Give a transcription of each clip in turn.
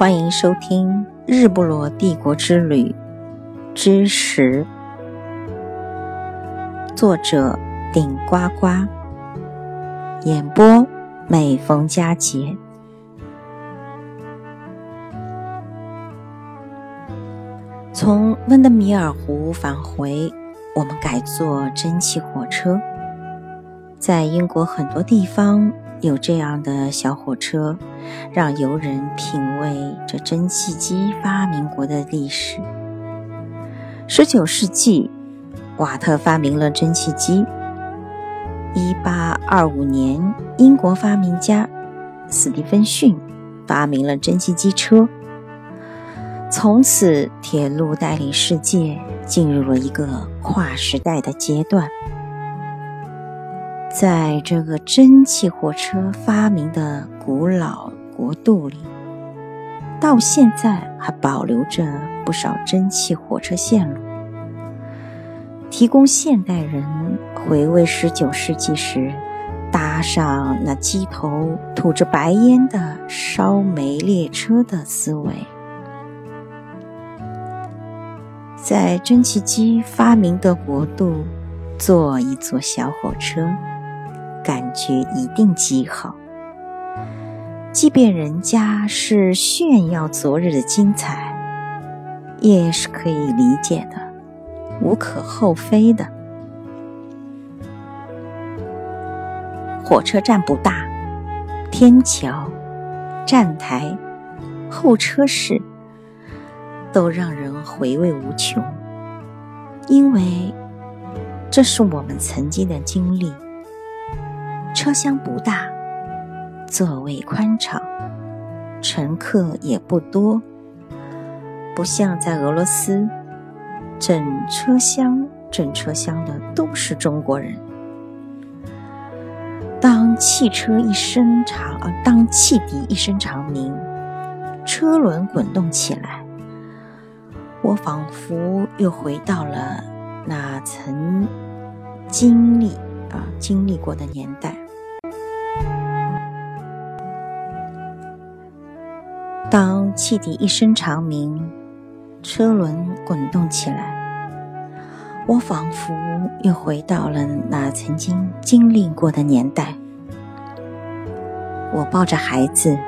欢迎收听《日不落帝国之旅之十》，作者顶呱呱，演播每逢佳节。从温德米尔湖返回，我们改坐蒸汽火车，在英国很多地方。有这样的小火车，让游人品味这蒸汽机发明国的历史。十九世纪，瓦特发明了蒸汽机。一八二五年，英国发明家斯蒂芬逊发明了蒸汽机车。从此，铁路带领世界进入了一个跨时代的阶段。在这个蒸汽火车发明的古老国度里，到现在还保留着不少蒸汽火车线路，提供现代人回味十九世纪时搭上那机头吐着白烟的烧煤列车的思维。在蒸汽机发明的国度，坐一坐小火车。感觉一定极好，即便人家是炫耀昨日的精彩，也是可以理解的，无可厚非的。火车站不大，天桥、站台、候车室都让人回味无穷，因为这是我们曾经的经历。车厢不大，座位宽敞，乘客也不多，不像在俄罗斯，整车厢整车厢的都是中国人。当汽车一声长，当汽笛一声长鸣，车轮滚动起来，我仿佛又回到了那曾经历啊经历过的年代。当汽笛一声长鸣，车轮滚动起来，我仿佛又回到了那曾经经历过的年代。我抱着孩子，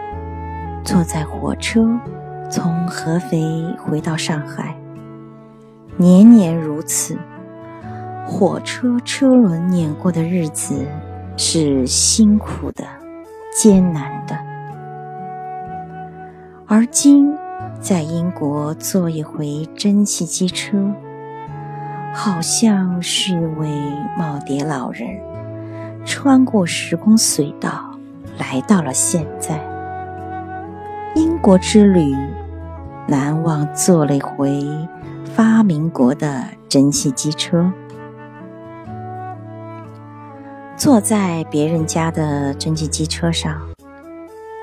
坐在火车，从合肥回到上海。年年如此，火车车轮碾过的日子是辛苦的、艰难的。而今，在英国坐一回蒸汽机车，好像是一位耄耋老人穿过时空隧道，来到了现在。英国之旅，难忘坐了一回发明国的蒸汽机车，坐在别人家的蒸汽机车上。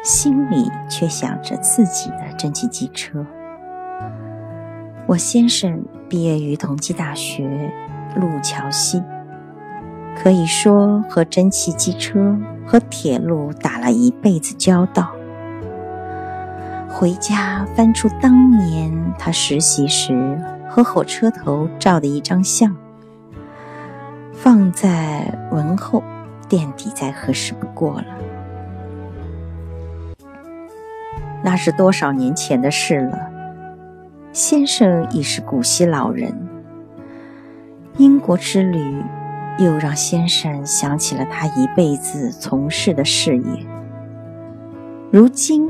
心里却想着自己的蒸汽机车。我先生毕业于同济大学路桥系，可以说和蒸汽机车和铁路打了一辈子交道。回家翻出当年他实习时和火车头照的一张相，放在文后垫底，再合适不过了。那是多少年前的事了。先生已是古稀老人。英国之旅又让先生想起了他一辈子从事的事业。如今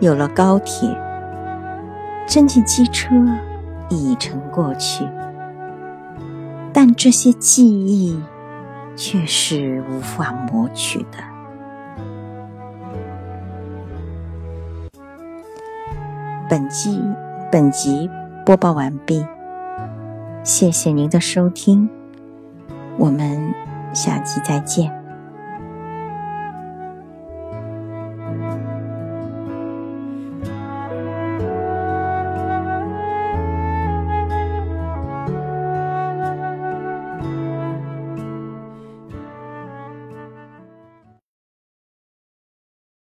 有了高铁，蒸汽机车已成过去，但这些记忆却是无法抹去的。本集本集播报完毕，谢谢您的收听，我们下期再见。